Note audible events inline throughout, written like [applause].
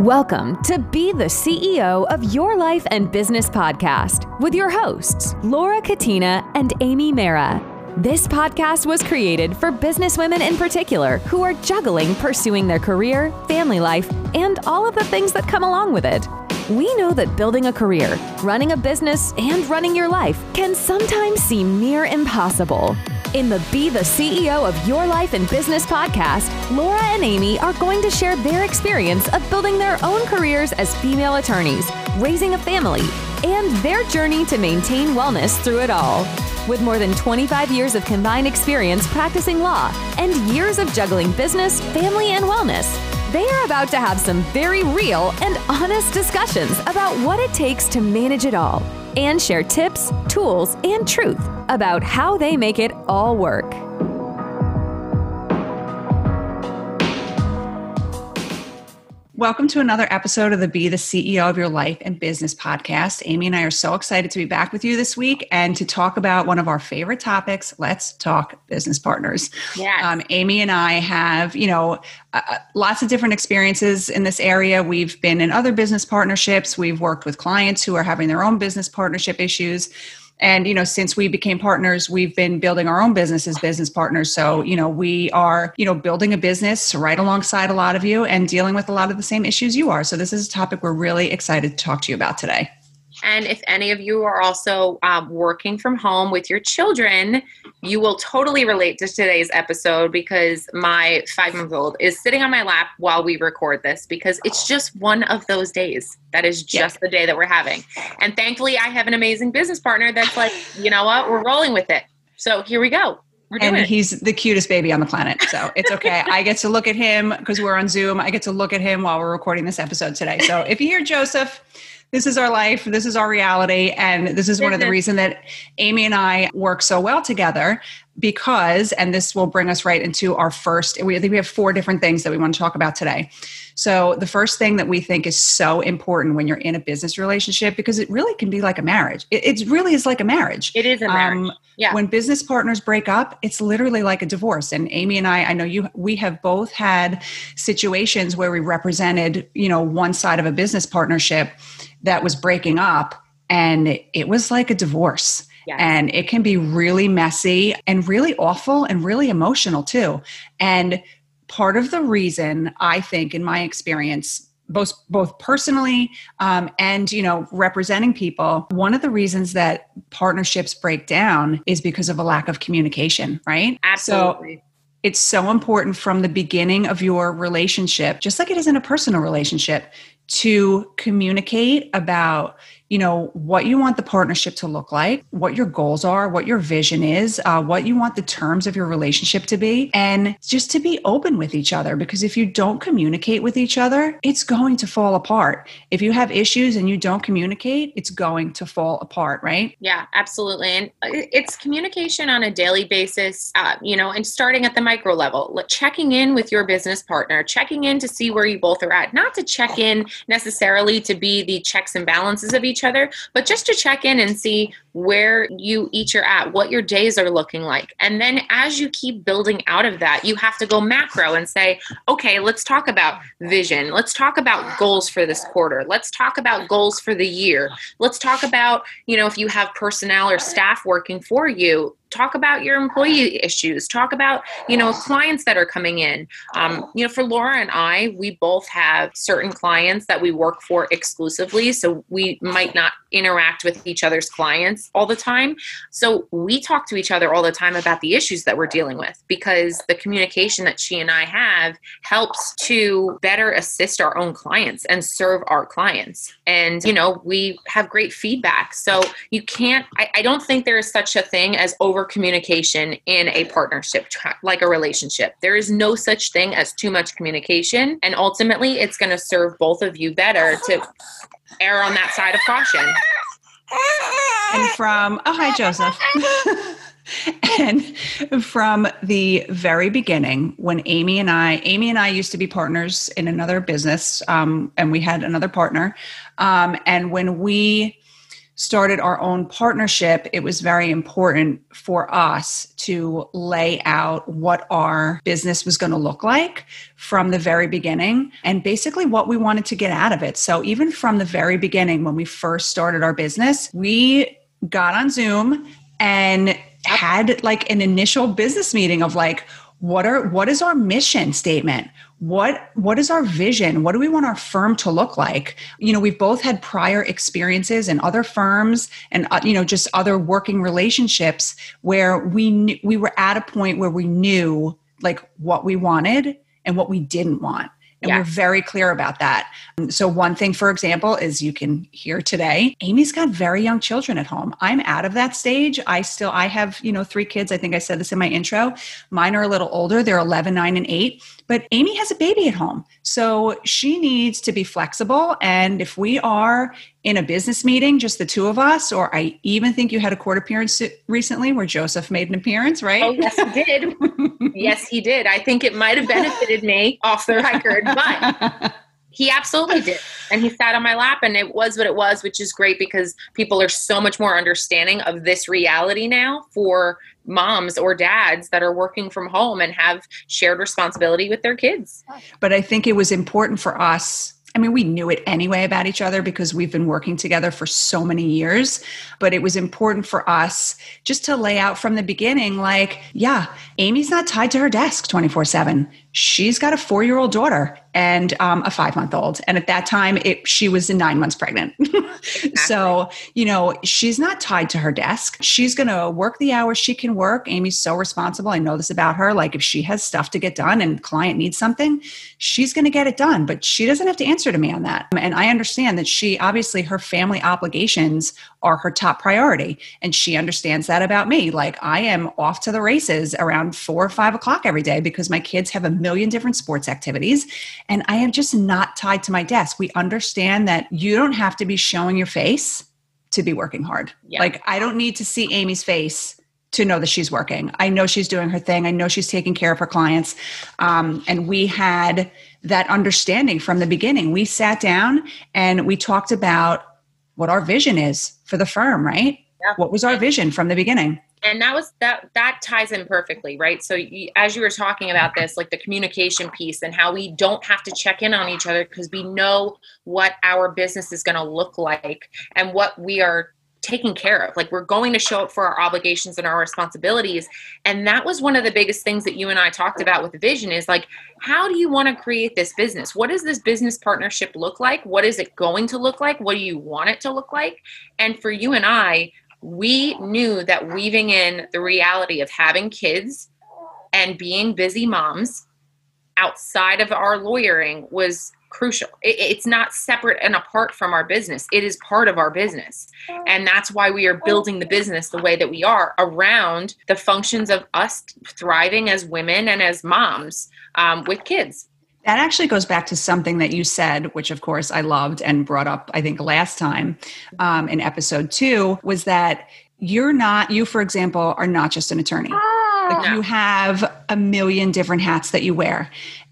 Welcome to Be the CEO of Your Life and Business podcast with your hosts, Laura Katina and Amy Mara. This podcast was created for businesswomen in particular who are juggling pursuing their career, family life, and all of the things that come along with it. We know that building a career, running a business, and running your life can sometimes seem near impossible. In the Be the CEO of Your Life and Business podcast, Laura and Amy are going to share their experience of building their own careers as female attorneys, raising a family, and their journey to maintain wellness through it all. With more than 25 years of combined experience practicing law and years of juggling business, family, and wellness, they are about to have some very real and honest discussions about what it takes to manage it all and share tips, tools, and truth about how they make it all work. Welcome to another episode of the Be the CEO of Your Life and Business podcast. Amy and I are so excited to be back with you this week and to talk about one of our favorite topics. Let's talk business partners. Yeah. Um, Amy and I have, you know, uh, uh, lots of different experiences in this area. We've been in other business partnerships. We've worked with clients who are having their own business partnership issues and you know since we became partners we've been building our own business as business partners. So you know we are you know building a business right alongside a lot of you and dealing with a lot of the same issues you are. So this is a topic we're really excited to talk to you about today and if any of you are also um, working from home with your children, you will totally relate to today's episode because my five month old is sitting on my lap while we record this because it's just one of those days. That is just the day that we're having. And thankfully, I have an amazing business partner that's like, you know what, we're rolling with it. So here we go. and he's the cutest baby on the planet. So it's okay. I get to look at him because we're on Zoom. I get to look at him while we're recording this episode today. So if you hear Joseph, this is our life this is our reality and this is one of the reason that amy and i work so well together because and this will bring us right into our first we, we have four different things that we want to talk about today. So the first thing that we think is so important when you're in a business relationship because it really can be like a marriage. It, it really is like a marriage. It is a marriage. Um, yeah. when business partners break up it's literally like a divorce. And amy and i i know you we have both had situations where we represented you know one side of a business partnership that was breaking up and it was like a divorce. Yes. and it can be really messy and really awful and really emotional too. And part of the reason i think in my experience both both personally um, and you know representing people one of the reasons that partnerships break down is because of a lack of communication right? Absolutely. so it's so important from the beginning of your relationship just like it is in a personal relationship to communicate about you know what you want the partnership to look like what your goals are what your vision is uh, what you want the terms of your relationship to be and just to be open with each other. Because if you don't communicate with each other it's going to fall apart. If you have issues and you don't communicate it's going to fall apart right? Yeah absolutely. And uh, it's communication on a daily basis uh, you know and starting at the micro level checking in with your business partner checking in to see where you both are at. Not to check in necessarily to be the checks and balances of each each other, but just to check in and see where you each are at, what your days are looking like. And then as you keep building out of that, you have to go macro and say, okay, let's talk about vision. Let's talk about goals for this quarter. Let's talk about goals for the year. Let's talk about, you know, if you have personnel or staff working for you, talk about your employee issues talk about you know clients that are coming in um, you know for laura and i we both have certain clients that we work for exclusively so we might not interact with each other's clients all the time so we talk to each other all the time about the issues that we're dealing with because the communication that she and i have helps to better assist our own clients and serve our clients and you know we have great feedback so you can't I, I don't think there is such a thing as over communication in a partnership, like a relationship. There is no such thing as too much communication. And ultimately, it's going to serve both of you better to err on that side of caution. And from, oh, hi, Joseph. [laughs] and from the very beginning when amy and i amy and i used to be partners in another business um, and we had another partner um, and when we started our own partnership, it was very important for us to lay out what our business was going to look like from the very beginning and basically what we wanted to get out of it. So, even from the very beginning, when we first started our business, we got on Zoom and had like an initial business meeting of like, what are what is our mission statement? What what is our vision? What do we want our firm to look like? You know we've both had prior experiences in other firms and uh, you know just other working relationships where we knew, we were at a point where we knew like what we wanted and what we didn't want and yeah. we're very clear about that. So, one thing, for example, is you can hear today, Amy's got very young children at home. I'm out of that stage. I still, I have, you know, three kids. I think I said this in my intro. Mine are a little older. They're 11, 9, and 8. But Amy has a baby at home. So she needs to be flexible. And if we are in a business meeting, just the two of us, or I even think you had a court appearance recently where Joseph made an appearance, right? Oh, yes, he did. [laughs] yes, he did. I think it might have benefited me off the record, but he absolutely did. And he sat on my lap and it was what it was, which is great because people are so much more understanding of this reality now for moms or dads that are working from home and have shared responsibility with their kids. But I think it was important for us I mean, we knew it anyway about each other because we've been working together for so many years. But it was important for us just to lay out from the beginning like, yeah, Amy's not tied to her desk 24 7 she's got a four year old daughter and um, a five month old. And at that time, it, she was nine months pregnant. [laughs] exactly. So, you know, she's not tied to her desk. She's going to work the hours she can work. Amy's so responsible. I know this about her. Like, if she has stuff to get done and client needs something, she's going to get it done. But she doesn't have to answer to me on that. And I understand that she obviously, her family obligations are her top priority. And she understands that about me. Like, I am off to the races around four or five o'clock every day because my kids have a million different sports activities. And I am just not tied to my desk. We understand that you don't have to be showing your face to be working hard. Yeah. Like, I don't need to see Amy's face to know that she's working. I know she's doing her thing. I know she's taking care of her clients. Um, and we had that understanding from the beginning. We sat down and we talked about what our vision is for the firm, right? Yeah. What was our vision from the beginning? And that was that that ties in perfectly, right? So you, as you were talking about this, like the communication piece and how we don't have to check in on each other because we know what our business is going to look like and what we are taking care of. Like we're going to show up for our obligations and our responsibilities. And that was one of the biggest things that you and I talked about with vision is like, how do you want to create this business? What does this business partnership look like? What is it going to look like? What do you want it to look like? And for you and I, we knew that weaving in the reality of having kids and being busy moms outside of our lawyering was crucial. It, it's not separate and apart from our business. It is part of our business. And that's why we are building the business the way that we are around the functions of us thriving as women and as moms um, with kids. That actually goes back to something that you said, which of course I loved and brought up, I think, last time um, in episode two, was that you're not, you, for example, are not just an attorney. Like ah. you have a million different hats that you wear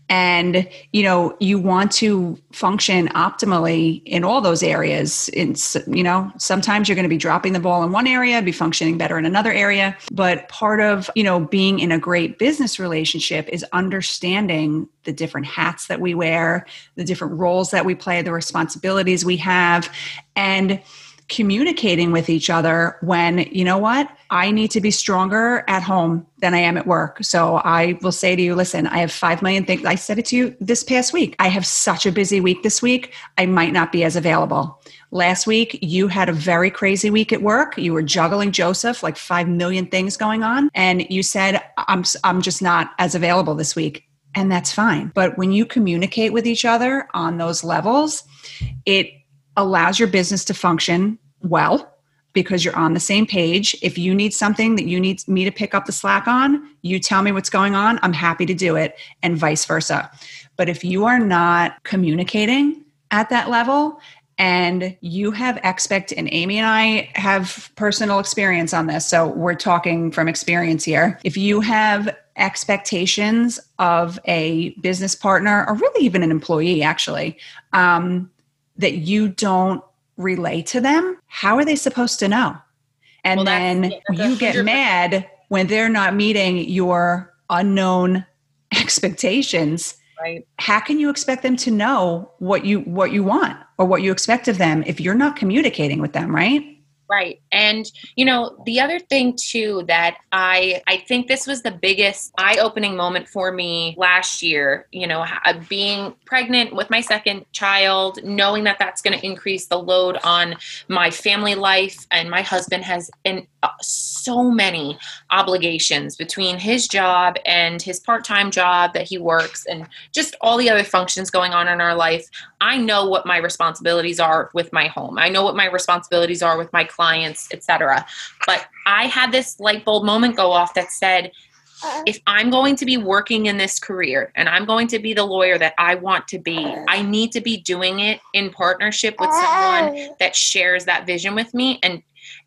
and you know you want to function optimally in all those areas. It's you know sometimes you're going to be dropping the ball in one area be functioning better in another area. But part of you know being in a great business relationship is understanding the different hats that we wear the different roles that we play the responsibilities we have. And communicating with each other when, you know what, I need to be stronger at home than I am at work. So I will say to you, listen, I have 5 million things. I said it to you this past week. I have such a busy week this week. I might not be as available. Last week, you had a very crazy week at work. You were juggling Joseph, like 5 million things going on. And you said, I'm, I'm just not as available this week. And that's fine. But when you communicate with each other on those levels, it allows your business to function well because you're on the same page. If you need something that you need me to pick up the slack on, you tell me what's going on. I'm happy to do it, and vice versa. But if you are not communicating at that level, and you have expect and amy and i have personal experience on this so we're talking from experience here if you have expectations of a business partner or really even an employee actually um, that you don't relay to them, how are they supposed to know? And well, then you get mad when they're not meeting your unknown [laughs] expectations. Right. How can you expect them to know what you what you want or what you expect of them if you're not communicating with them, right? Right. And you know, the other thing too that I I think this was the biggest eye-opening moment for me last year, you know, being pregnant with my second child, knowing that that's going to increase the load on my family life and my husband has in uh, many obligations between his job and his part-time job that he works and just all the other functions going on in our life. I know what my responsibilities are with my home. I know what my responsibilities are with my clients, etc. But I had this light bulb moment go off that said, uh-huh. if I'm going to be working in this career and I'm going to be the lawyer that I want to be, uh-huh. I need to be doing it in partnership with uh-huh. someone that shares that vision with me and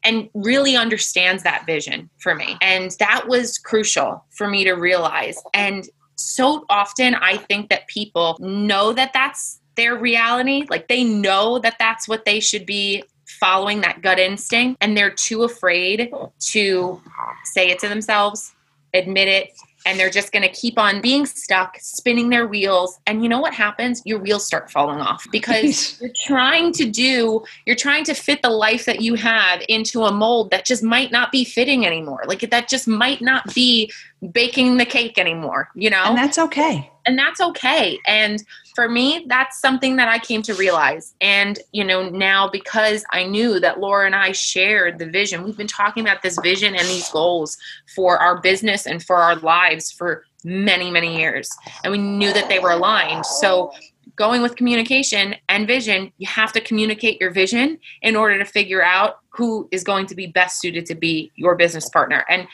and really understands that vision for me. And that was crucial for me to realize. And so often I think that people know that that's their reality, like they know that that's what they should be following that gut instinct and they're too afraid to say it to themselves, admit it, and they're just going to keep on being stuck, spinning their wheels. And you know what happens? Your wheels start falling off because [laughs] you're trying to do, you're trying to fit the life that you have into a mold that just might not be fitting anymore. Like that just might not be baking the cake anymore, you know? And that's okay. And that's okay. And for me, that's something that I came to realize. And, you know, now because I knew that Laura and I shared the vision, we've been talking about this vision and these goals for our business and for our lives for many, many years. And we knew that they were aligned. So, going with communication and vision, you have to communicate your vision in order to figure out who is going to be best suited to be your business partner. And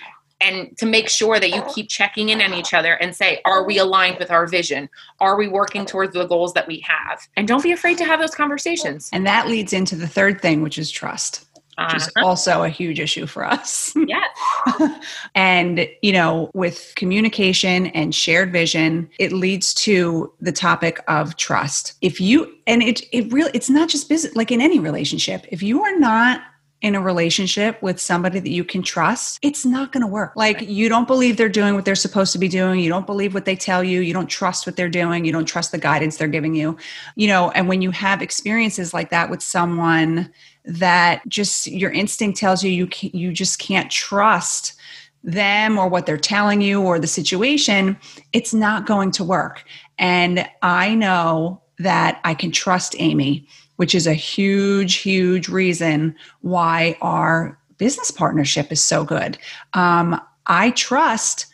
and to make sure that you keep checking in on each other and say, are we aligned with our vision? Are we working towards the goals that we have? And don't be afraid to have those conversations. And that leads into the third thing, which is trust. Which is uh-huh. also a huge issue for us. [laughs] Yes. and, you know, with communication and shared vision, it leads to the topic of trust. If you, and it, it really, it's not just business, like in any relationship, if you are not in a relationship with somebody that you can trust, it's not going to work. Like you don't believe they're doing what they're supposed to be doing. You don't believe what they tell you. You don't trust what they're doing. You don't trust the guidance they're giving you. You know, and when you have experiences like that with someone that just your instinct tells you you you just can't trust them or what they're telling you or the situation, it's not going to work. And I know that I can trust Amy which is a huge, huge reason why our business partnership is so good. Um, I trust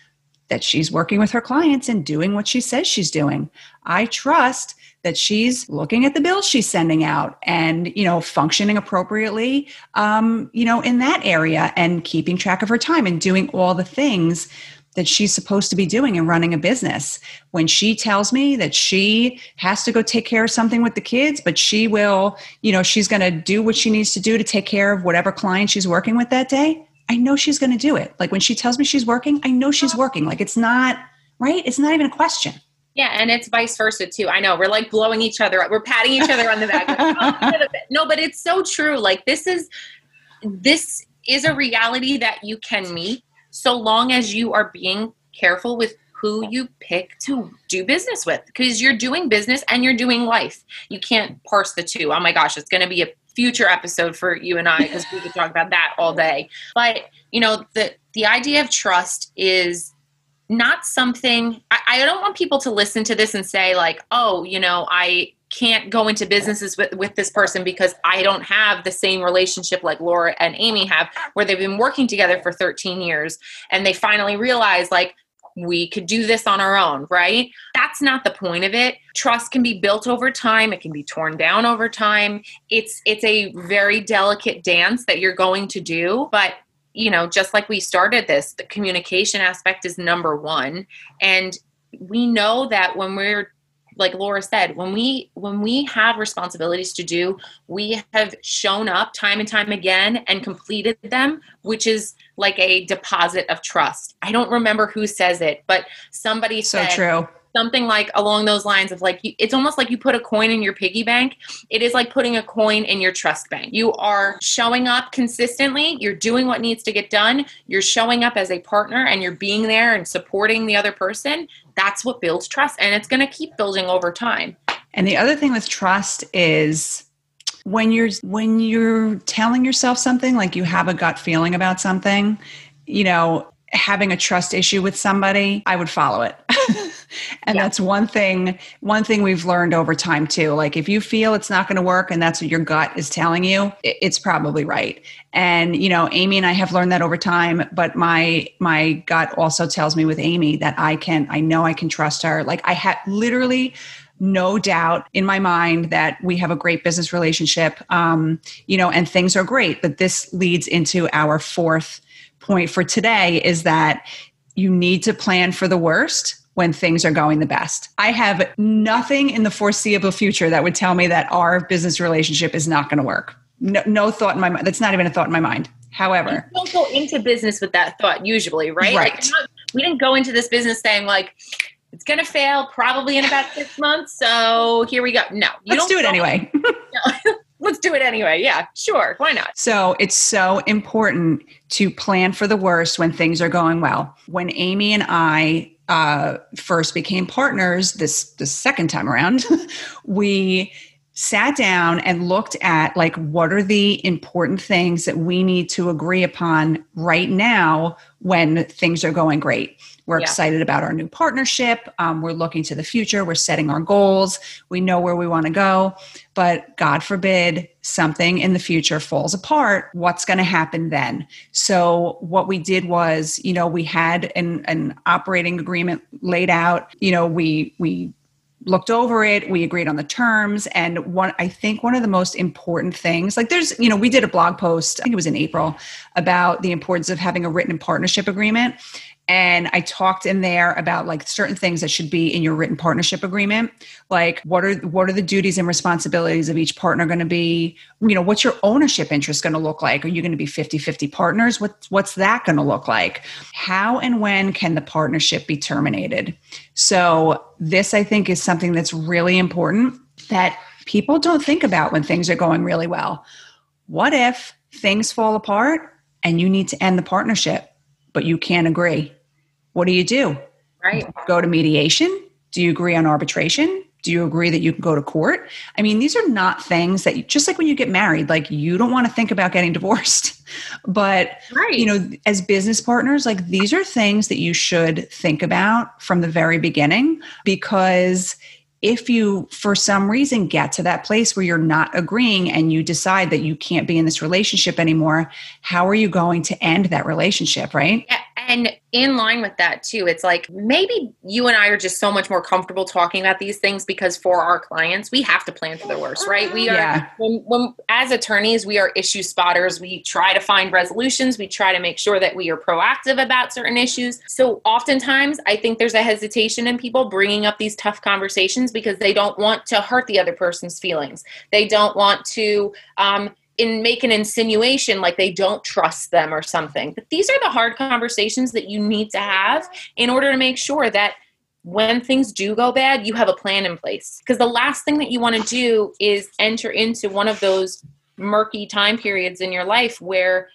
that she's working with her clients and doing what she says she's doing. I trust that she's looking at the bills she's sending out and you know functioning appropriately um, you know in that area and keeping track of her time and doing all the things that she's supposed to be doing in running a business. When she tells me that she has to go take care of something with the kids, but she will, you know, she's going to do what she needs to do to take care of whatever client she's working with that day, I know she's going to do it. Like when she tells me she's working, I know she's working. Like it's not, right? It's not even a question. Yeah, and it's vice versa too. I know we're like blowing each other up. We're patting each other on the back. no, but it's so true. Like this is this is a reality that you can meet so long as you are being careful with who you pick to do business with because you're doing business and you're doing life. You can't parse the two. Oh my gosh, it's going to be a future episode for you and I because we could talk about that all day. But, you know, the the idea of trust is not something I, I don't want people to listen to this and say like, "Oh, you know, I can't go into businesses with, with this person because I don't have the same relationship like Laura and Amy have, where they've been working together for 13 years and they finally realize, like, we could do this on our own, right? That's not the point of it. Trust can be built over time, it can be torn down over time. It's it's a very delicate dance that you're going to do, but you know, just like we started this, the communication aspect is number 1 and we know that when we're like Laura said, when we when we have responsibilities to do, we have shown up time and time again and completed them, which is like a deposit of trust. I don't remember who says it, but somebody so said, true. Something like along those lines of like it's almost like you put a coin in your piggy bank. It is like putting a coin in your trust bank. You are showing up consistently. You're doing what needs to get done. You're showing up as a partner and you're being there and supporting the other person. That's what builds trust and it's going to keep building over time. And the other thing with trust is when you're when you're telling yourself something like you have a gut feeling about something you know having a trust issue with somebody i would follow it [laughs] and yeah. that's one thing one thing we've learned over time too. Like if you feel it's not going to work and that's what your gut is telling you it's probably right. And you know amy and i have learned that over time but my my gut also tells me with amy that i can i know i can trust her. Like i had literally no doubt in my mind that we have a great business relationship um, you know and things are great. But this leads into our fourth point for today is that you need to plan for the worst when things are going the best. I have nothing in the foreseeable future that would tell me that our business relationship is not going to work. No, no, thought in my mind. That's not even a thought in my mind. However, you don't go into business with that thought usually, right? Right. Like, not, we didn't go into this business saying like, it's going to fail probably in about six months. So here we go. No, you let's do it anyway. [laughs] no. [laughs] let's do it anyway. Yeah, sure. Why not? So it's so important to plan for the worst when things are going well. When Amy and I uh, first became partners, this the second time around, [laughs] we sat down and looked at like what are the important things that we need to agree upon right now when things are going great we're yeah. excited about our new partnership. Um, we're looking to the future. We're setting our goals. We know where we want to go but god forbid something in the future falls apart what's going to happen then? So what we did was you know we had an, an operating agreement laid out. You know we we looked over it. We agreed on the terms. And one i think one of the most important things like there's you know we did a blog post i think it was in april about the importance of having a written partnership agreement and I talked in there about like certain things that should be in your written partnership agreement, like what are what are the duties and responsibilities of each partner going to be? You know, what's your ownership interest going to look like? Are you going to be 50-50 partners? What what's that going to look like? How and when can the partnership be terminated? So, this I think is something that's really important that people don't think about when things are going really well. What if things fall apart and you need to end the partnership, but you can't agree? What do you do? Right. Go to mediation? Do you agree on arbitration? Do you agree that you can go to court? I mean, these are not things that you, just like when you get married, like you don't want to think about getting [laughs] divorced. But, right. you know, as business partners, like these are things that you should think about from the very beginning because if you for some reason get to that place where you're not agreeing and you decide that you can't be in this relationship anymore how are you going to end that relationship right and in line with that too. It's like maybe you and i are just so much more comfortable talking about these things because for our clients we have to plan for the worst right? We are yeah. when, when, as attorneys we are issue spotters. We try to find resolutions. We try to make sure that we are proactive about certain issues. So oftentimes i think there's a hesitation in people bringing up these tough conversations because they don't want to hurt the other person's feelings. They don't want to um, in make an insinuation like they don't trust them or something. But these are the hard conversations that you need to have in order to make sure that when things do go bad, you have a plan in place. Because the last thing that you want to do is enter into one of those murky time periods in your life where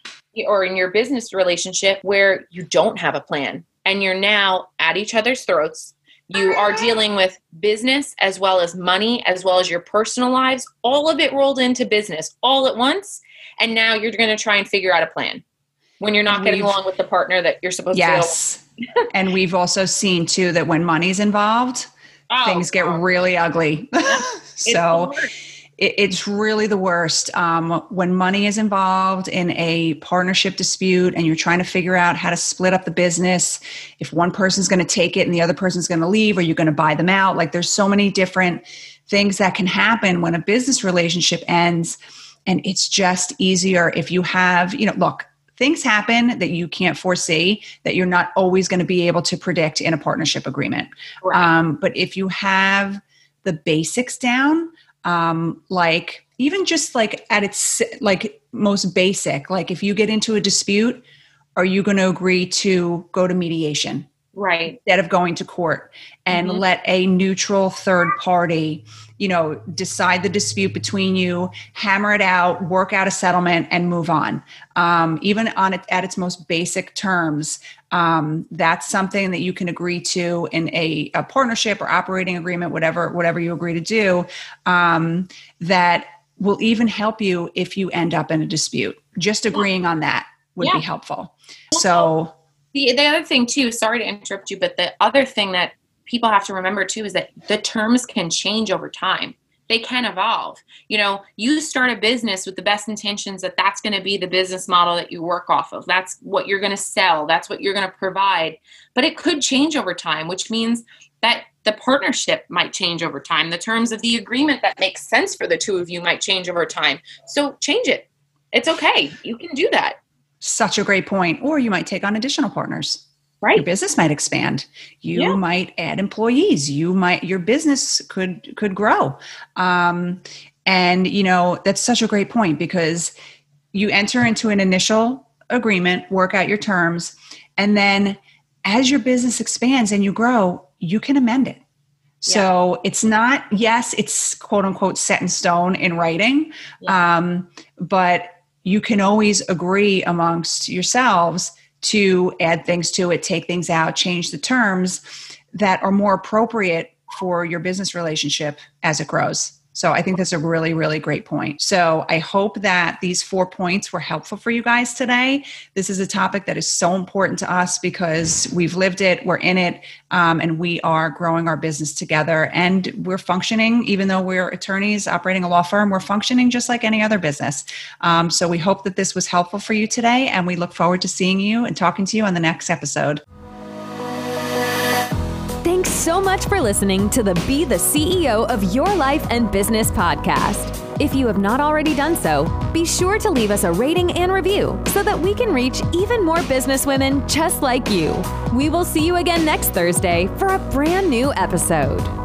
or in your business relationship where you don't have a plan and you're now at each other's throats you are dealing with business as well as money, as well as your personal lives, all of it rolled into business all at once. And now you're going to try and figure out a plan when you're not getting along with the partner that you're supposed yes. to. Yes. and we've also seen too that when money's involved, oh, things get really ugly. [laughs] so it, it's really the worst. Um, when money is involved in a partnership dispute and you're trying to figure out how to split up the business if one person's going to take it and the other person's going to leave or you're going to buy them out? Like there's so many different things that can happen when a business relationship ends and it's just easier if you have you know look things happen that you can't foresee that you're not always going to be able to predict in a partnership agreement. Right. um, but if you have the basics down um, like even just like at its like most basic like if you get into a dispute are you going to agree to go to mediation right. instead of going to court and mm-hmm. let a neutral third party you know decide the dispute between you hammer it out work out a settlement and move on. Um, even on it at its most basic terms um, that's something that you can agree to in a, a, partnership or operating agreement whatever whatever you agree to do um, that will even help you if you end up in a dispute. Just agreeing on that would yeah. be helpful so the, the other thing too sorry to interrupt you but the other thing that people have to remember too is that the terms can change over time. They can evolve. You know you start a business with the best intentions that that's going to be the business model that you work off of. That's what you're going to sell. That's what you're going to provide. But it could change over time which means that the partnership might change over time. The terms of the agreement that makes sense for the two of you might change over time. So change it. It's okay. You can do that such a great point. Or you might take on additional partners. Right. your business might expand. You yeah. might add employees. You might your business could could grow. Um, and you know that's such a great point because you enter into an initial agreement work out your terms and then as your business expands and you grow you can amend it. So yeah. it's not yes it's quote unquote set in stone in writing. Yeah. um, but you can always agree amongst yourselves to add things to it, take things out, change the terms that are more appropriate for your business relationship as it grows. So I think that's a really, really great point. So I hope that these four points were helpful for you guys today. This is a topic that is so important to us because we've lived it, we're in it, um, and we are growing our business together. And we're functioning, even though we're attorneys operating a law firm, we're functioning just like any other business. Um, so we hope that this was helpful for you today, and we look forward to seeing you and talking to you on the next episode. So much for listening to the Be the CEO of Your Life and Business podcast. If you have not already done so, be sure to leave us a rating and review so that we can reach even more businesswomen just like you. We will see you again next Thursday for a brand new episode.